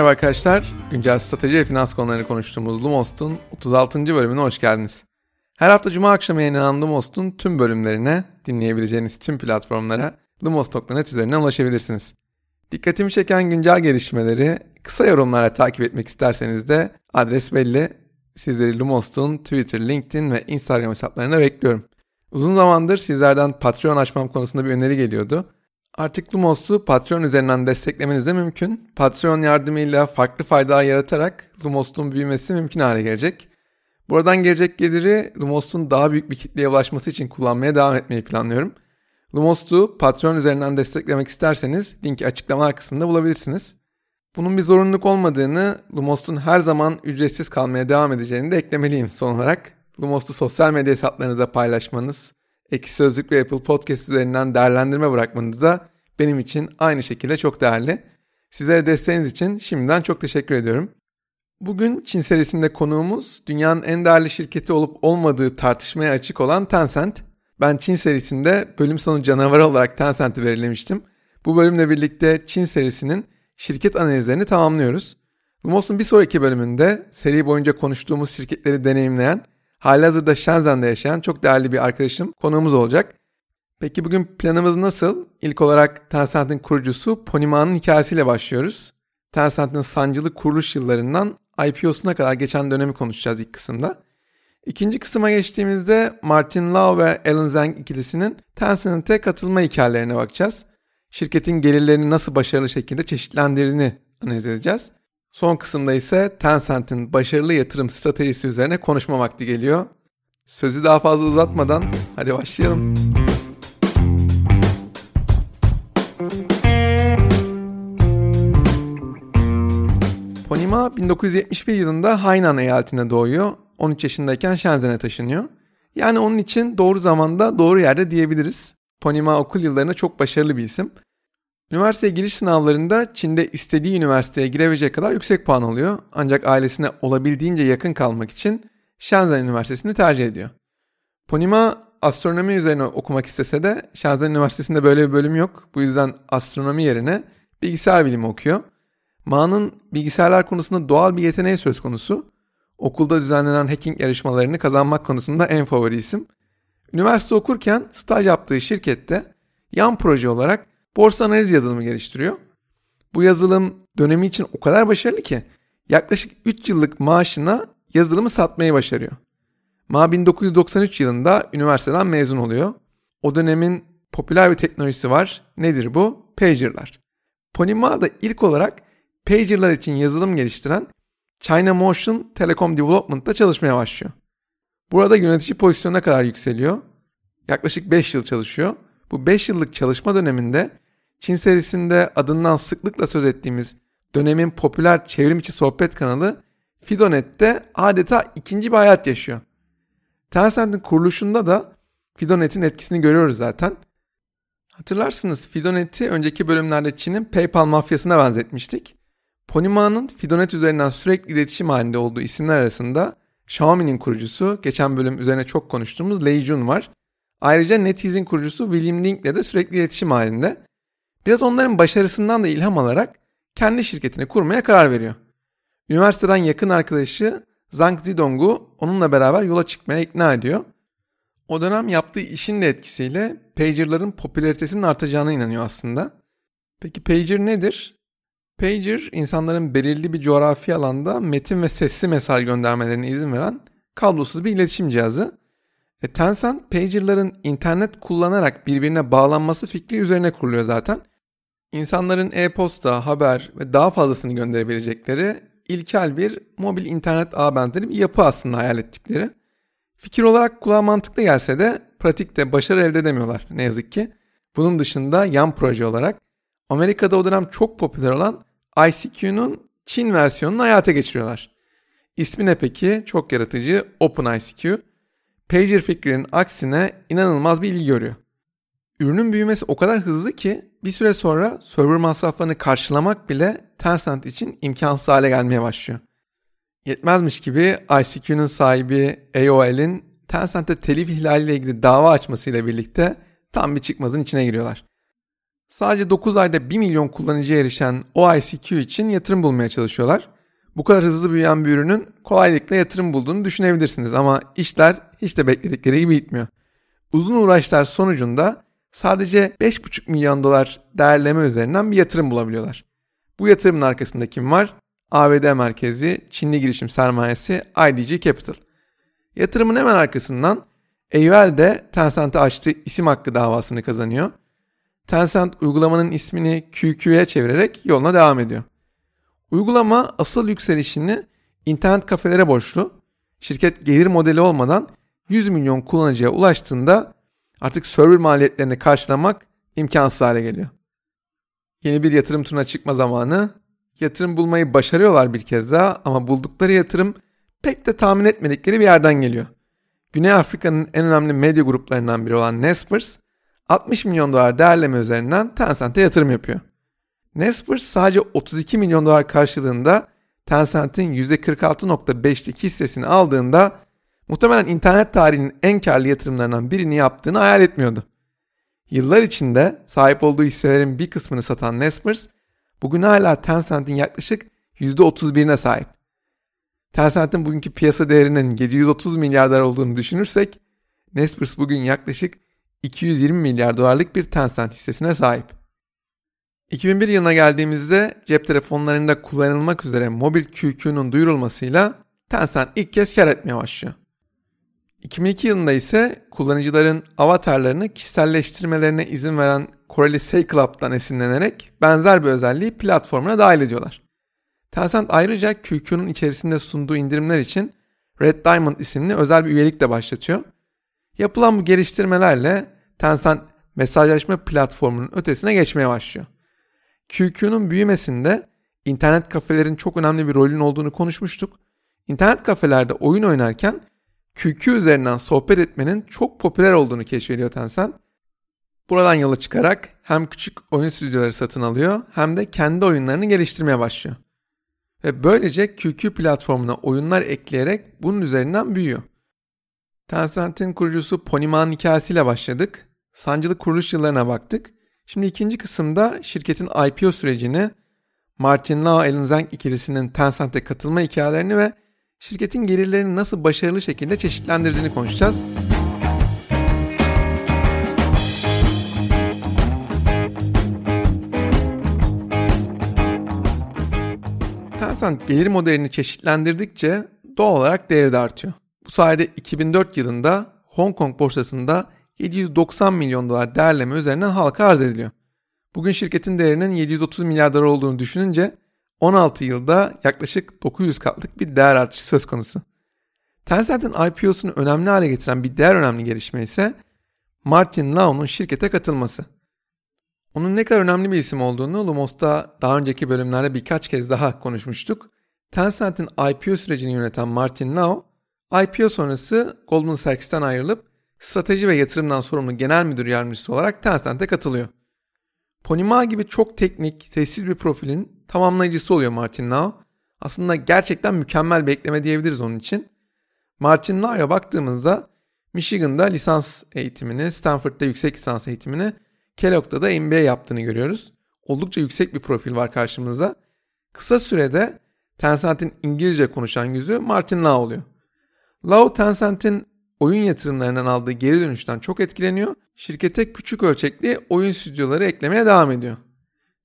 Merhaba arkadaşlar. Güncel strateji ve finans konularını konuştuğumuz Lumos'un 36. bölümüne hoş geldiniz. Her hafta cuma akşamı yayınlanan Lumos'un tüm bölümlerine, dinleyebileceğiniz tüm platformlara lumos.net üzerinden ulaşabilirsiniz. Dikkatimi çeken güncel gelişmeleri kısa yorumlarla takip etmek isterseniz de adres belli. Sizleri Lumos'un Twitter, LinkedIn ve Instagram hesaplarına bekliyorum. Uzun zamandır sizlerden Patreon açmam konusunda bir öneri geliyordu. Artık Lumos'u Patreon üzerinden desteklemeniz de mümkün. Patreon yardımıyla farklı faydalar yaratarak Lumos'un büyümesi mümkün hale gelecek. Buradan gelecek geliri Lumos'un daha büyük bir kitleye ulaşması için kullanmaya devam etmeyi planlıyorum. Lumos'u Patreon üzerinden desteklemek isterseniz linki açıklamalar kısmında bulabilirsiniz. Bunun bir zorunluluk olmadığını, Lumos'un her zaman ücretsiz kalmaya devam edeceğini de eklemeliyim son olarak. Lumos'u sosyal medya hesaplarınızda paylaşmanız, Ekşi Sözlük ve Apple Podcast üzerinden değerlendirme bırakmanız da benim için aynı şekilde çok değerli. Sizlere desteğiniz için şimdiden çok teşekkür ediyorum. Bugün Çin serisinde konuğumuz dünyanın en değerli şirketi olup olmadığı tartışmaya açık olan Tencent. Ben Çin serisinde bölüm sonu canavarı olarak Tencent'i belirlemiştim. Bu bölümle birlikte Çin serisinin şirket analizlerini tamamlıyoruz. Lumos'un bir sonraki bölümünde seri boyunca konuştuğumuz şirketleri deneyimleyen halihazırda Shenzhen'de yaşayan çok değerli bir arkadaşım konuğumuz olacak. Peki bugün planımız nasıl? İlk olarak Tencent'in kurucusu Ponima'nın hikayesiyle başlıyoruz. Tencent'in sancılı kuruluş yıllarından IPO'suna kadar geçen dönemi konuşacağız ilk kısımda. İkinci kısma geçtiğimizde Martin Lau ve Alan Zhang ikilisinin Tencent'e katılma hikayelerine bakacağız. Şirketin gelirlerini nasıl başarılı şekilde çeşitlendirdiğini analiz edeceğiz. Son kısımda ise Tencent'in başarılı yatırım stratejisi üzerine konuşma vakti geliyor. Sözü daha fazla uzatmadan hadi başlayalım. Ponima 1971 yılında Hainan eyaletine doğuyor. 13 yaşındayken Shenzhen'e taşınıyor. Yani onun için doğru zamanda doğru yerde diyebiliriz. Ponima okul yıllarında çok başarılı bir isim. Üniversiteye giriş sınavlarında Çin'de istediği üniversiteye girebilecek kadar yüksek puan alıyor. Ancak ailesine olabildiğince yakın kalmak için Shenzhen Üniversitesi'ni tercih ediyor. Ponima astronomi üzerine okumak istese de Shenzhen Üniversitesi'nde böyle bir bölüm yok. Bu yüzden astronomi yerine bilgisayar bilimi okuyor. Ma'nın bilgisayarlar konusunda doğal bir yeteneği söz konusu. Okulda düzenlenen hacking yarışmalarını kazanmak konusunda en favori isim. Üniversite okurken staj yaptığı şirkette yan proje olarak borsa analiz yazılımı geliştiriyor. Bu yazılım dönemi için o kadar başarılı ki yaklaşık 3 yıllık maaşına yazılımı satmayı başarıyor. Ma 1993 yılında üniversiteden mezun oluyor. O dönemin popüler bir teknolojisi var. Nedir bu? Pager'lar. Ponima da ilk olarak pager'lar için yazılım geliştiren China Motion Telecom Development'ta çalışmaya başlıyor. Burada yönetici pozisyonuna kadar yükseliyor. Yaklaşık 5 yıl çalışıyor. Bu 5 yıllık çalışma döneminde Çin serisinde adından sıklıkla söz ettiğimiz dönemin popüler çevrim içi sohbet kanalı Fidonet'te adeta ikinci bir hayat yaşıyor. Tencent'in kuruluşunda da Fidonet'in etkisini görüyoruz zaten. Hatırlarsınız Fidonet'i önceki bölümlerde Çin'in PayPal mafyasına benzetmiştik. Ponima'nın Fidonet üzerinden sürekli iletişim halinde olduğu isimler arasında Xiaomi'nin kurucusu, geçen bölüm üzerine çok konuştuğumuz Lei Jun var. Ayrıca NetEase'in kurucusu William Ding ile de sürekli iletişim halinde. Biraz onların başarısından da ilham alarak kendi şirketini kurmaya karar veriyor. Üniversiteden yakın arkadaşı Zhang Zidong'u onunla beraber yola çıkmaya ikna ediyor. O dönem yaptığı işin de etkisiyle pager'ların popülaritesinin artacağına inanıyor aslında. Peki pager nedir? Pager insanların belirli bir coğrafi alanda metin ve sesli mesaj göndermelerine izin veren kablosuz bir iletişim cihazı. E, Tencent pager'ların internet kullanarak birbirine bağlanması fikri üzerine kuruluyor zaten. İnsanların e-posta, haber ve daha fazlasını gönderebilecekleri ilkel bir mobil internet ağ benzeri bir yapı aslında hayal ettikleri. Fikir olarak kulağa mantıklı gelse de pratikte başarı elde edemiyorlar ne yazık ki. Bunun dışında yan proje olarak Amerika'da o dönem çok popüler olan ICQ'nun Çin versiyonunu hayata geçiriyorlar. İsmi ne peki? Çok yaratıcı OpenICQ. Pager fikrinin aksine inanılmaz bir ilgi görüyor. Ürünün büyümesi o kadar hızlı ki bir süre sonra server masraflarını karşılamak bile Tencent için imkansız hale gelmeye başlıyor. Yetmezmiş gibi ICQ'nun sahibi AOL'in Tencent'te telif ihlaliyle ilgili dava açmasıyla birlikte tam bir çıkmazın içine giriyorlar. Sadece 9 ayda 1 milyon kullanıcıya erişen OICQ için yatırım bulmaya çalışıyorlar. Bu kadar hızlı büyüyen bir ürünün kolaylıkla yatırım bulduğunu düşünebilirsiniz ama işler hiç de bekledikleri gibi gitmiyor. Uzun uğraşlar sonucunda sadece 5,5 milyon dolar değerleme üzerinden bir yatırım bulabiliyorlar. Bu yatırımın arkasında kim var? ABD merkezi Çinli girişim sermayesi IDG Capital. Yatırımın hemen arkasından AOL de Tencent'e açtığı isim hakkı davasını kazanıyor. Tencent uygulamanın ismini QQ'ye çevirerek yoluna devam ediyor. Uygulama asıl yükselişini internet kafelere borçlu. Şirket gelir modeli olmadan 100 milyon kullanıcıya ulaştığında artık server maliyetlerini karşılamak imkansız hale geliyor. Yeni bir yatırım turuna çıkma zamanı. Yatırım bulmayı başarıyorlar bir kez daha ama buldukları yatırım pek de tahmin etmedikleri bir yerden geliyor. Güney Afrika'nın en önemli medya gruplarından biri olan Naspers, 60 milyon dolar değerleme üzerinden Tencent'e yatırım yapıyor. Naspers sadece 32 milyon dolar karşılığında Tencent'in %46.5'lik hissesini aldığında muhtemelen internet tarihinin en karlı yatırımlarından birini yaptığını hayal etmiyordu. Yıllar içinde sahip olduğu hisselerin bir kısmını satan Naspers, bugün hala Tencent'in yaklaşık %31'ine sahip. Tencent'in bugünkü piyasa değerinin 730 milyar dolar olduğunu düşünürsek, Naspers bugün yaklaşık 220 milyar dolarlık bir Tencent hissesine sahip. 2001 yılına geldiğimizde cep telefonlarında kullanılmak üzere mobil QQ'nun duyurulmasıyla Tencent ilk kez kar etmeye başlıyor. 2002 yılında ise kullanıcıların avatarlarını kişiselleştirmelerine izin veren Koreli Say Club'dan esinlenerek benzer bir özelliği platformuna dahil ediyorlar. Tencent ayrıca QQ'nun içerisinde sunduğu indirimler için Red Diamond isimli özel bir üyelik de başlatıyor. Yapılan bu geliştirmelerle Tencent mesajlaşma platformunun ötesine geçmeye başlıyor. QQ'nun büyümesinde internet kafelerin çok önemli bir rolün olduğunu konuşmuştuk. İnternet kafelerde oyun oynarken QQ üzerinden sohbet etmenin çok popüler olduğunu keşfediyor Tencent. Buradan yola çıkarak hem küçük oyun stüdyoları satın alıyor hem de kendi oyunlarını geliştirmeye başlıyor. Ve böylece QQ platformuna oyunlar ekleyerek bunun üzerinden büyüyor. Tencent'in kurucusu Ponyman'ın hikayesiyle başladık. Sancılı kuruluş yıllarına baktık. Şimdi ikinci kısımda şirketin IPO sürecini, Martin Lau Alan Zhang ikilisinin Tencent'e katılma hikayelerini ve şirketin gelirlerini nasıl başarılı şekilde çeşitlendirdiğini konuşacağız. Tencent gelir modelini çeşitlendirdikçe doğal olarak değeri de artıyor. Bu sayede 2004 yılında Hong Kong borsasında 790 milyon dolar değerleme üzerinden halka arz ediliyor. Bugün şirketin değerinin 730 milyar dolar olduğunu düşününce 16 yılda yaklaşık 900 katlık bir değer artışı söz konusu. Tencent'in IPO'sunu önemli hale getiren bir diğer önemli gelişme ise Martin Lau'nun şirkete katılması. Onun ne kadar önemli bir isim olduğunu Lumos'ta daha önceki bölümlerde birkaç kez daha konuşmuştuk. Tencent'in IPO sürecini yöneten Martin Lau, IPO sonrası Goldman Sachs'tan ayrılıp strateji ve yatırımdan sorumlu genel müdür yardımcısı olarak Tencent'e katılıyor. Ponima gibi çok teknik, sessiz bir profilin tamamlayıcısı oluyor Martin Lau. Aslında gerçekten mükemmel bir ekleme diyebiliriz onun için. Martin Lau'ya baktığımızda Michigan'da lisans eğitimini, Stanford'da yüksek lisans eğitimini, Kellogg'da da MBA yaptığını görüyoruz. Oldukça yüksek bir profil var karşımızda. Kısa sürede Tencent'in İngilizce konuşan yüzü Martin Lau oluyor. Lau Tencent'in oyun yatırımlarından aldığı geri dönüşten çok etkileniyor. Şirkete küçük ölçekli oyun stüdyoları eklemeye devam ediyor.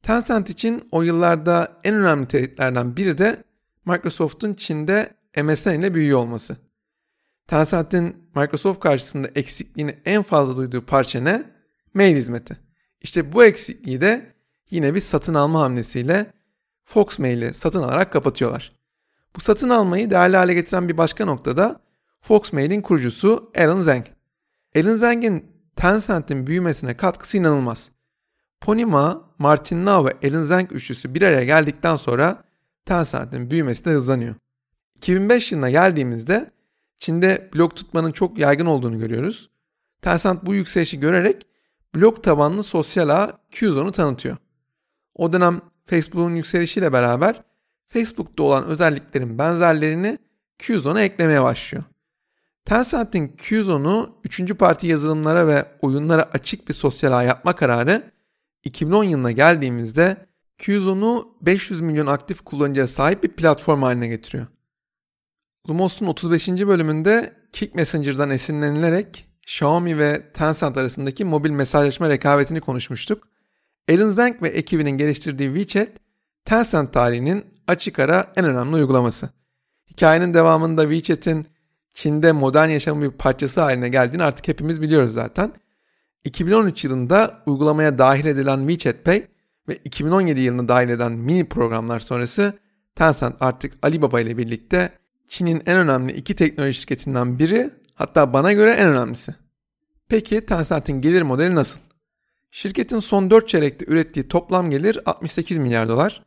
Tencent için o yıllarda en önemli tehditlerden biri de Microsoft'un Çin'de MSN ile büyüyor olması. Tencent'in Microsoft karşısında eksikliğini en fazla duyduğu parça ne? Mail hizmeti. İşte bu eksikliği de yine bir satın alma hamlesiyle Fox Mail'i satın alarak kapatıyorlar. Bu satın almayı değerli hale getiren bir başka nokta da Foxmail'in kurucusu Alan Zhang. Alan Zhang'in Tencent'in büyümesine katkısı inanılmaz. Ponyma, Martin Lau ve Zhang üçlüsü bir araya geldikten sonra Tencent'in büyümesi de hızlanıyor. 2005 yılına geldiğimizde Çin'de blog tutmanın çok yaygın olduğunu görüyoruz. Tencent bu yükselişi görerek blog tabanlı sosyal ağ Qzone'u tanıtıyor. O dönem Facebook'un yükselişiyle beraber Facebook'ta olan özelliklerin benzerlerini Qzone'a eklemeye başlıyor. Tencent'in Qzone'u 3. parti yazılımlara ve oyunlara açık bir sosyal ağ yapma kararı 2010 yılına geldiğimizde Qzone'u 500 milyon aktif kullanıcıya sahip bir platform haline getiriyor. Lumos'un 35. bölümünde Kik Messenger'dan esinlenilerek Xiaomi ve Tencent arasındaki mobil mesajlaşma rekabetini konuşmuştuk. Alan Zhang ve ekibinin geliştirdiği WeChat, Tencent tarihinin açık ara en önemli uygulaması. Hikayenin devamında WeChat'in Çin'de modern yaşamın bir parçası haline geldiğini artık hepimiz biliyoruz zaten. 2013 yılında uygulamaya dahil edilen WeChat Pay ve 2017 yılında dahil eden mini programlar sonrası Tencent artık Alibaba ile birlikte Çin'in en önemli iki teknoloji şirketinden biri hatta bana göre en önemlisi. Peki Tencent'in gelir modeli nasıl? Şirketin son 4 çeyrekte ürettiği toplam gelir 68 milyar dolar.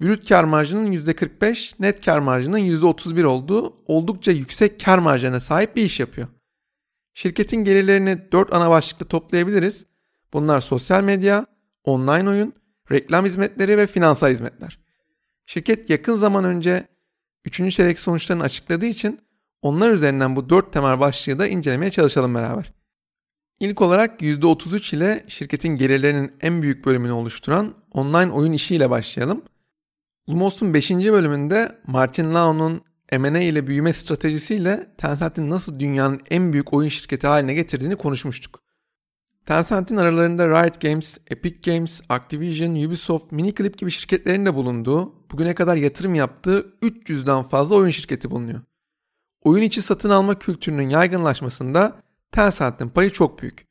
Brüt kar marjının %45, net kar marjının %31 olduğu oldukça yüksek kar marjına sahip bir iş yapıyor. Şirketin gelirlerini 4 ana başlıkta toplayabiliriz. Bunlar sosyal medya, online oyun, reklam hizmetleri ve finansal hizmetler. Şirket yakın zaman önce 3. çeyrek sonuçlarını açıkladığı için onlar üzerinden bu 4 temel başlığı da incelemeye çalışalım beraber. İlk olarak %33 ile şirketin gelirlerinin en büyük bölümünü oluşturan online oyun işiyle başlayalım. Lumos'un 5. bölümünde Martin Lao'nun M&A ile büyüme stratejisiyle Tencent'in nasıl dünyanın en büyük oyun şirketi haline getirdiğini konuşmuştuk. Tencent'in aralarında Riot Games, Epic Games, Activision, Ubisoft, Miniclip gibi şirketlerin de bulunduğu, bugüne kadar yatırım yaptığı 300'den fazla oyun şirketi bulunuyor. Oyun içi satın alma kültürünün yaygınlaşmasında Tencent'in payı çok büyük.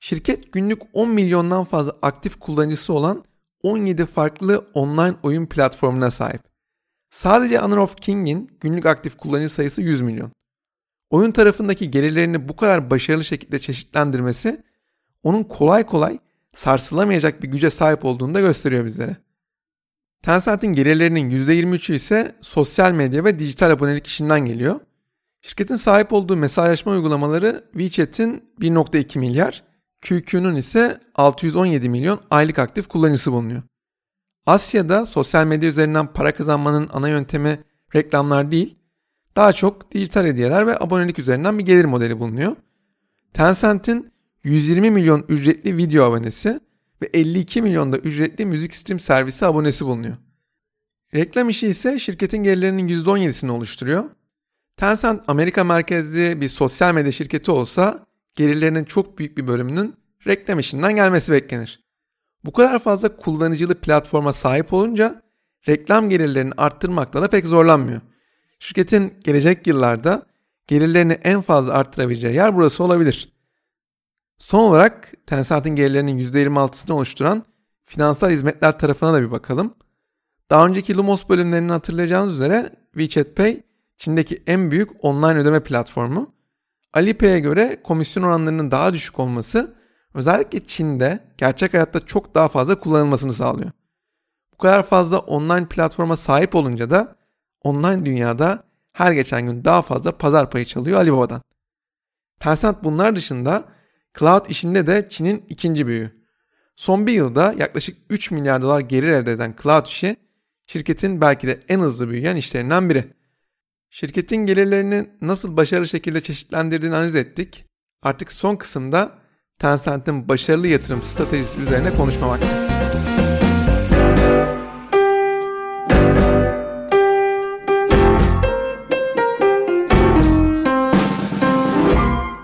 Şirket günlük 10 milyondan fazla aktif kullanıcısı olan 17 farklı online oyun platformuna sahip. Sadece Honor of King'in günlük aktif kullanıcı sayısı 100 milyon. Oyun tarafındaki gelirlerini bu kadar başarılı şekilde çeşitlendirmesi onun kolay kolay sarsılamayacak bir güce sahip olduğunu da gösteriyor bizlere. Tencent'in gelirlerinin %23'ü ise sosyal medya ve dijital abonelik işinden geliyor. Şirketin sahip olduğu mesajlaşma uygulamaları WeChat'in 1.2 milyar, QQ'nun ise 617 milyon aylık aktif kullanıcısı bulunuyor. Asya'da sosyal medya üzerinden para kazanmanın ana yöntemi reklamlar değil, daha çok dijital hediyeler ve abonelik üzerinden bir gelir modeli bulunuyor. Tencent'in 120 milyon ücretli video abonesi ve 52 milyon da ücretli müzik stream servisi abonesi bulunuyor. Reklam işi ise şirketin gelirlerinin %17'sini oluşturuyor. Tencent Amerika merkezli bir sosyal medya şirketi olsa gelirlerinin çok büyük bir bölümünün reklam işinden gelmesi beklenir. Bu kadar fazla kullanıcılı platforma sahip olunca reklam gelirlerini arttırmakla da pek zorlanmıyor. Şirketin gelecek yıllarda gelirlerini en fazla arttırabileceği yer burası olabilir. Son olarak Tencent'in gelirlerinin %26'sını oluşturan finansal hizmetler tarafına da bir bakalım. Daha önceki Lumos bölümlerini hatırlayacağınız üzere WeChat Pay Çin'deki en büyük online ödeme platformu. Alipay'e göre komisyon oranlarının daha düşük olması özellikle Çin'de gerçek hayatta çok daha fazla kullanılmasını sağlıyor. Bu kadar fazla online platforma sahip olunca da online dünyada her geçen gün daha fazla pazar payı çalıyor Alibaba'dan. Tencent bunlar dışında cloud işinde de Çin'in ikinci büyüğü. Son bir yılda yaklaşık 3 milyar dolar gelir elde eden cloud işi şirketin belki de en hızlı büyüyen işlerinden biri. Şirketin gelirlerini nasıl başarılı şekilde çeşitlendirdiğini analiz ettik. Artık son kısımda Tencent'in başarılı yatırım stratejisi üzerine konuşma.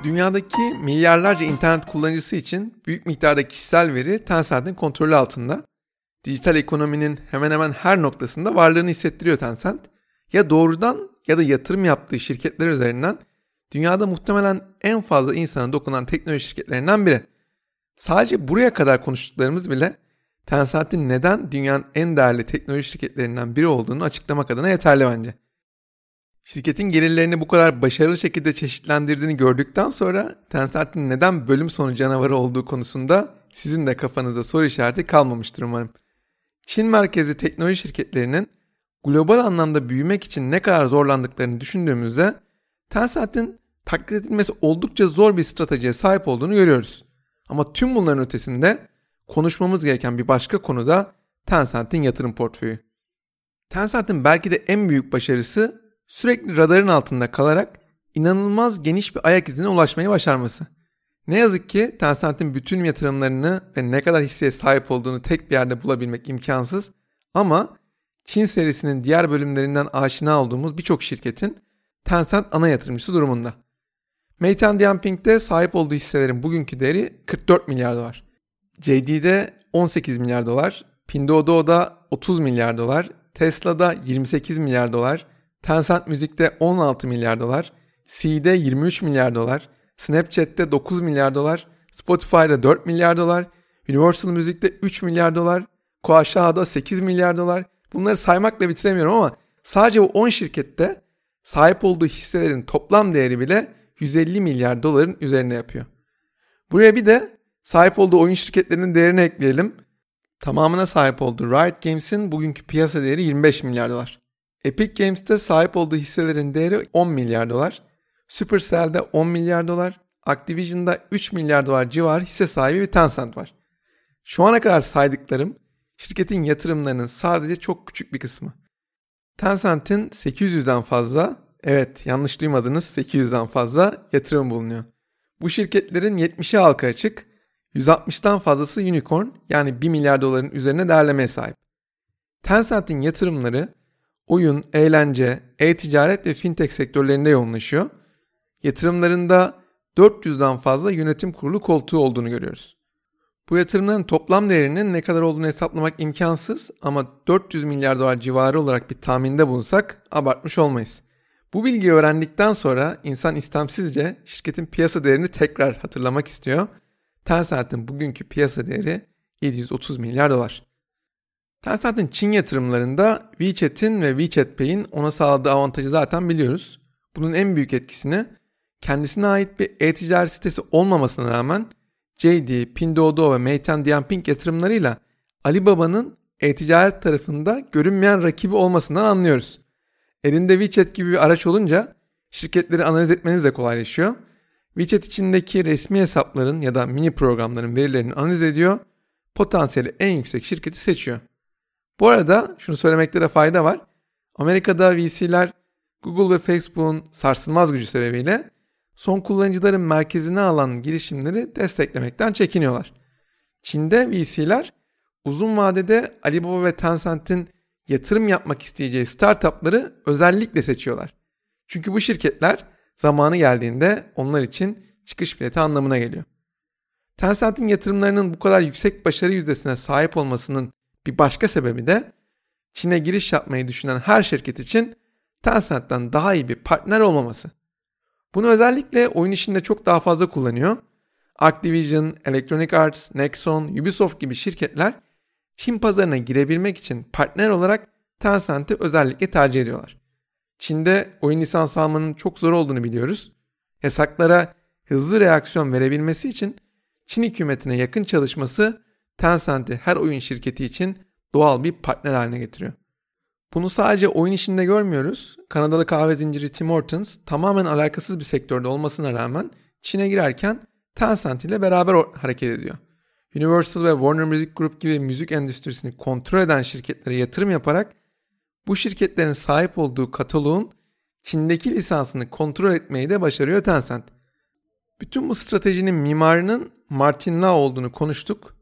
Dünyadaki milyarlarca internet kullanıcısı için büyük miktarda kişisel veri Tencent'in kontrolü altında. Dijital ekonominin hemen hemen her noktasında varlığını hissettiriyor Tencent. Ya doğrudan ya da yatırım yaptığı şirketler üzerinden dünyada muhtemelen en fazla insana dokunan teknoloji şirketlerinden biri. Sadece buraya kadar konuştuklarımız bile Tencent'in neden dünyanın en değerli teknoloji şirketlerinden biri olduğunu açıklamak adına yeterli bence. Şirketin gelirlerini bu kadar başarılı şekilde çeşitlendirdiğini gördükten sonra Tencent'in neden bölüm sonu canavarı olduğu konusunda sizin de kafanızda soru işareti kalmamıştır umarım. Çin merkezi teknoloji şirketlerinin global anlamda büyümek için ne kadar zorlandıklarını düşündüğümüzde Tencent'in taklit edilmesi oldukça zor bir stratejiye sahip olduğunu görüyoruz. Ama tüm bunların ötesinde konuşmamız gereken bir başka konu da Tencent'in yatırım portföyü. Tencent'in belki de en büyük başarısı sürekli radarın altında kalarak inanılmaz geniş bir ayak izine ulaşmayı başarması. Ne yazık ki Tencent'in bütün yatırımlarını ve ne kadar hisseye sahip olduğunu tek bir yerde bulabilmek imkansız ama Çin serisinin diğer bölümlerinden aşina olduğumuz birçok şirketin Tencent ana yatırımcısı durumunda. Meituan Dianping'de sahip olduğu hisselerin bugünkü değeri 44 milyar dolar. JD'de 18 milyar dolar, Pinduoduo'da 30 milyar dolar, Tesla'da 28 milyar dolar, Tencent Müzik'te 16 milyar dolar, C'de 23 milyar dolar, Snapchat'te 9 milyar dolar, Spotify'da 4 milyar dolar, Universal Müzik'te 3 milyar dolar, Kuaşağı'da 8 milyar dolar. Bunları saymakla bitiremiyorum ama sadece bu 10 şirkette sahip olduğu hisselerin toplam değeri bile 150 milyar doların üzerine yapıyor. Buraya bir de sahip olduğu oyun şirketlerinin değerini ekleyelim. Tamamına sahip olduğu Riot Games'in bugünkü piyasa değeri 25 milyar dolar. Epic Games'te sahip olduğu hisselerin değeri 10 milyar dolar. Supercell'de 10 milyar dolar. Activision'da 3 milyar dolar civarı hisse sahibi bir Tencent var. Şu ana kadar saydıklarım şirketin yatırımlarının sadece çok küçük bir kısmı. Tencent'in 800'den fazla, evet yanlış duymadınız 800'den fazla yatırım bulunuyor. Bu şirketlerin 70'i halka açık, 160'tan fazlası unicorn yani 1 milyar doların üzerine değerlemeye sahip. Tencent'in yatırımları oyun, eğlence, e-ticaret ve fintech sektörlerinde yoğunlaşıyor. Yatırımlarında 400'den fazla yönetim kurulu koltuğu olduğunu görüyoruz. Bu yatırımların toplam değerinin ne kadar olduğunu hesaplamak imkansız ama 400 milyar dolar civarı olarak bir tahminde bulunsak abartmış olmayız. Bu bilgiyi öğrendikten sonra insan istemsizce şirketin piyasa değerini tekrar hatırlamak istiyor. Tencent'in bugünkü piyasa değeri 730 milyar dolar. Tencent'in Çin yatırımlarında WeChat'in ve WeChat Pay'in ona sağladığı avantajı zaten biliyoruz. Bunun en büyük etkisini kendisine ait bir e-ticaret sitesi olmamasına rağmen JD, Pinduoduo ve Meituan Dianping yatırımlarıyla Alibaba'nın e-ticaret tarafında görünmeyen rakibi olmasından anlıyoruz. Elinde WeChat gibi bir araç olunca şirketleri analiz etmeniz de kolaylaşıyor. WeChat içindeki resmi hesapların ya da mini programların verilerini analiz ediyor, potansiyeli en yüksek şirketi seçiyor. Bu arada şunu söylemekte de fayda var. Amerika'da VC'ler Google ve Facebook'un sarsılmaz gücü sebebiyle son kullanıcıların merkezine alan girişimleri desteklemekten çekiniyorlar. Çin'de VC'ler uzun vadede Alibaba ve Tencent'in yatırım yapmak isteyeceği startupları özellikle seçiyorlar. Çünkü bu şirketler zamanı geldiğinde onlar için çıkış bileti anlamına geliyor. Tencent'in yatırımlarının bu kadar yüksek başarı yüzdesine sahip olmasının bir başka sebebi de Çin'e giriş yapmayı düşünen her şirket için Tencent'ten daha iyi bir partner olmaması. Bunu özellikle oyun işinde çok daha fazla kullanıyor. Activision, Electronic Arts, Nexon, Ubisoft gibi şirketler Çin pazarına girebilmek için partner olarak Tencent'i özellikle tercih ediyorlar. Çin'de oyun lisans almanın çok zor olduğunu biliyoruz. Yasaklara hızlı reaksiyon verebilmesi için Çin hükümetine yakın çalışması Tencent'i her oyun şirketi için doğal bir partner haline getiriyor. Bunu sadece oyun işinde görmüyoruz. Kanadalı kahve zinciri Tim Hortons tamamen alakasız bir sektörde olmasına rağmen Çin'e girerken Tencent ile beraber hareket ediyor. Universal ve Warner Music Group gibi müzik endüstrisini kontrol eden şirketlere yatırım yaparak bu şirketlerin sahip olduğu kataloğun Çin'deki lisansını kontrol etmeyi de başarıyor Tencent. Bütün bu stratejinin mimarının Martin Lau olduğunu konuştuk.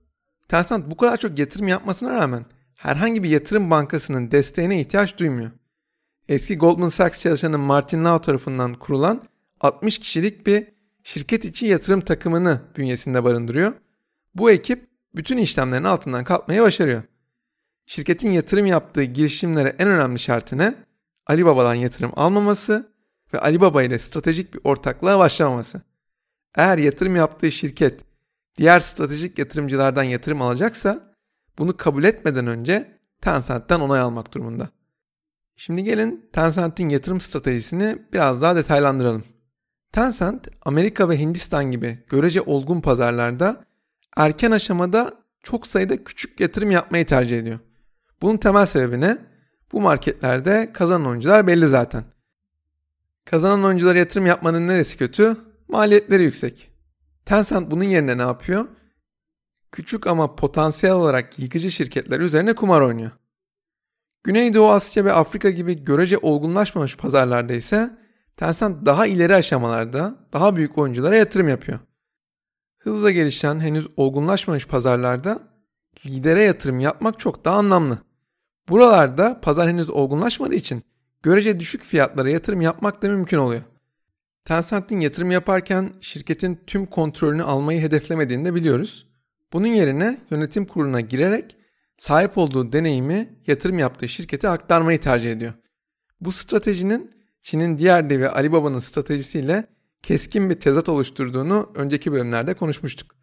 Tencent bu kadar çok yatırım yapmasına rağmen herhangi bir yatırım bankasının desteğine ihtiyaç duymuyor. Eski Goldman Sachs çalışanı Martin Lau tarafından kurulan 60 kişilik bir şirket içi yatırım takımını bünyesinde barındırıyor. Bu ekip bütün işlemlerin altından kalkmayı başarıyor. Şirketin yatırım yaptığı girişimlere en önemli şartı ne? Alibaba'dan yatırım almaması ve Alibaba ile stratejik bir ortaklığa başlamaması. Eğer yatırım yaptığı şirket diğer stratejik yatırımcılardan yatırım alacaksa bunu kabul etmeden önce Tencent'ten onay almak durumunda. Şimdi gelin Tencent'in yatırım stratejisini biraz daha detaylandıralım. Tencent, Amerika ve Hindistan gibi görece olgun pazarlarda erken aşamada çok sayıda küçük yatırım yapmayı tercih ediyor. Bunun temel sebebi ne? Bu marketlerde kazanan oyuncular belli zaten. Kazanan oyunculara yatırım yapmanın neresi kötü? Maliyetleri yüksek. Tencent bunun yerine ne yapıyor? Küçük ama potansiyel olarak yıkıcı şirketler üzerine kumar oynuyor. Güneydoğu Asya ve Afrika gibi görece olgunlaşmamış pazarlarda ise Tencent daha ileri aşamalarda daha büyük oyunculara yatırım yapıyor. Hızla gelişen henüz olgunlaşmamış pazarlarda lidere yatırım yapmak çok daha anlamlı. Buralarda pazar henüz olgunlaşmadığı için görece düşük fiyatlara yatırım yapmak da mümkün oluyor. Tencent'in yatırım yaparken şirketin tüm kontrolünü almayı hedeflemediğini de biliyoruz. Bunun yerine yönetim kuruluna girerek sahip olduğu deneyimi yatırım yaptığı şirkete aktarmayı tercih ediyor. Bu stratejinin Çin'in diğer devi Alibaba'nın stratejisiyle keskin bir tezat oluşturduğunu önceki bölümlerde konuşmuştuk.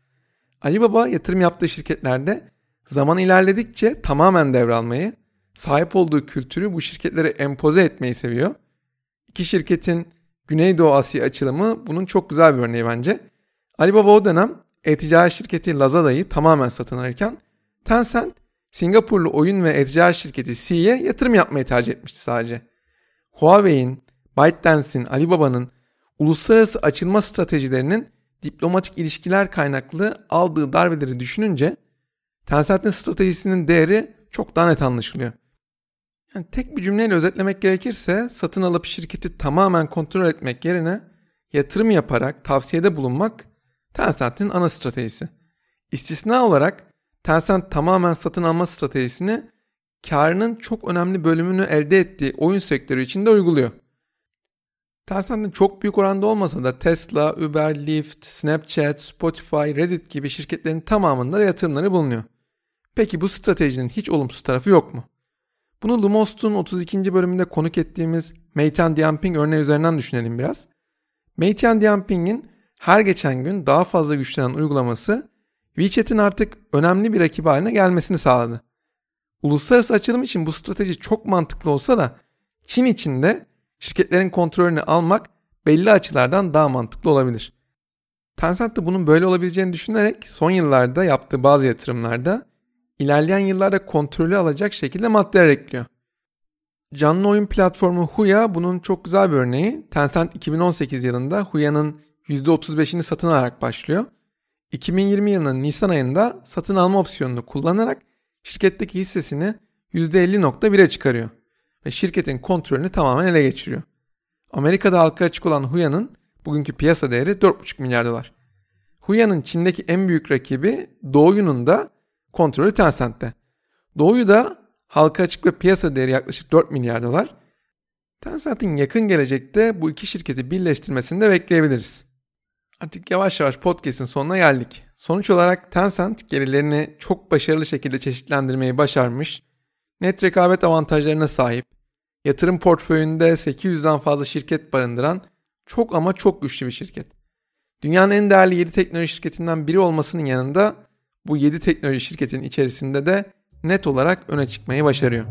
Alibaba yatırım yaptığı şirketlerde zaman ilerledikçe tamamen devralmayı, sahip olduğu kültürü bu şirketlere empoze etmeyi seviyor. İki şirketin Güneydoğu Asya açılımı bunun çok güzel bir örneği bence. Alibaba o dönem e-ticaret şirketi Lazada'yı tamamen satın alırken Tencent Singapurlu oyun ve e-ticaret şirketi Sea'ye yatırım yapmayı tercih etmişti sadece. Huawei'in, ByteDance'in, Alibaba'nın uluslararası açılma stratejilerinin diplomatik ilişkiler kaynaklı aldığı darbeleri düşününce Tencent'in stratejisinin değeri çok daha net anlaşılıyor. Yani tek bir cümleyle özetlemek gerekirse satın alıp şirketi tamamen kontrol etmek yerine yatırım yaparak tavsiyede bulunmak Tencent'in ana stratejisi. İstisna olarak Tencent tamamen satın alma stratejisini karının çok önemli bölümünü elde ettiği oyun sektörü içinde uyguluyor. Tencent'in çok büyük oranda olmasa da Tesla, Uber, Lyft, Snapchat, Spotify, Reddit gibi şirketlerin tamamında yatırımları bulunuyor. Peki bu stratejinin hiç olumsuz tarafı yok mu? Bunu Lumos'un 32. bölümünde konuk ettiğimiz Meitian Dianping örneği üzerinden düşünelim biraz. Meitian Dianping'in her geçen gün daha fazla güçlenen uygulaması WeChat'in artık önemli bir rakip haline gelmesini sağladı. Uluslararası açılım için bu strateji çok mantıklı olsa da Çin içinde şirketlerin kontrolünü almak belli açılardan daha mantıklı olabilir. Tencent de bunun böyle olabileceğini düşünerek son yıllarda yaptığı bazı yatırımlarda ilerleyen yıllarda kontrolü alacak şekilde maddeler ekliyor. Canlı oyun platformu Huya bunun çok güzel bir örneği. Tencent 2018 yılında Huya'nın %35'ini satın alarak başlıyor. 2020 yılının Nisan ayında satın alma opsiyonunu kullanarak şirketteki hissesini %50.1'e çıkarıyor ve şirketin kontrolünü tamamen ele geçiriyor. Amerika'da halka açık olan Huya'nın bugünkü piyasa değeri 4,5 milyar dolar. Huya'nın Çin'deki en büyük rakibi Doğuyu'nun da kontrolü Tencent'te. Doğuyu da halka açık ve piyasa değeri yaklaşık 4 milyar dolar. Tencent'in yakın gelecekte bu iki şirketi birleştirmesini de bekleyebiliriz. Artık yavaş yavaş podcast'in sonuna geldik. Sonuç olarak Tencent gelirlerini çok başarılı şekilde çeşitlendirmeyi başarmış, net rekabet avantajlarına sahip, yatırım portföyünde 800'den fazla şirket barındıran çok ama çok güçlü bir şirket. Dünyanın en değerli 7 teknoloji şirketinden biri olmasının yanında bu 7 teknoloji şirketin içerisinde de net olarak öne çıkmayı başarıyor.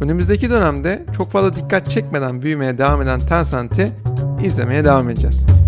Önümüzdeki dönemde çok fazla dikkat çekmeden büyümeye devam eden Tencent'i izlemeye devam edeceğiz.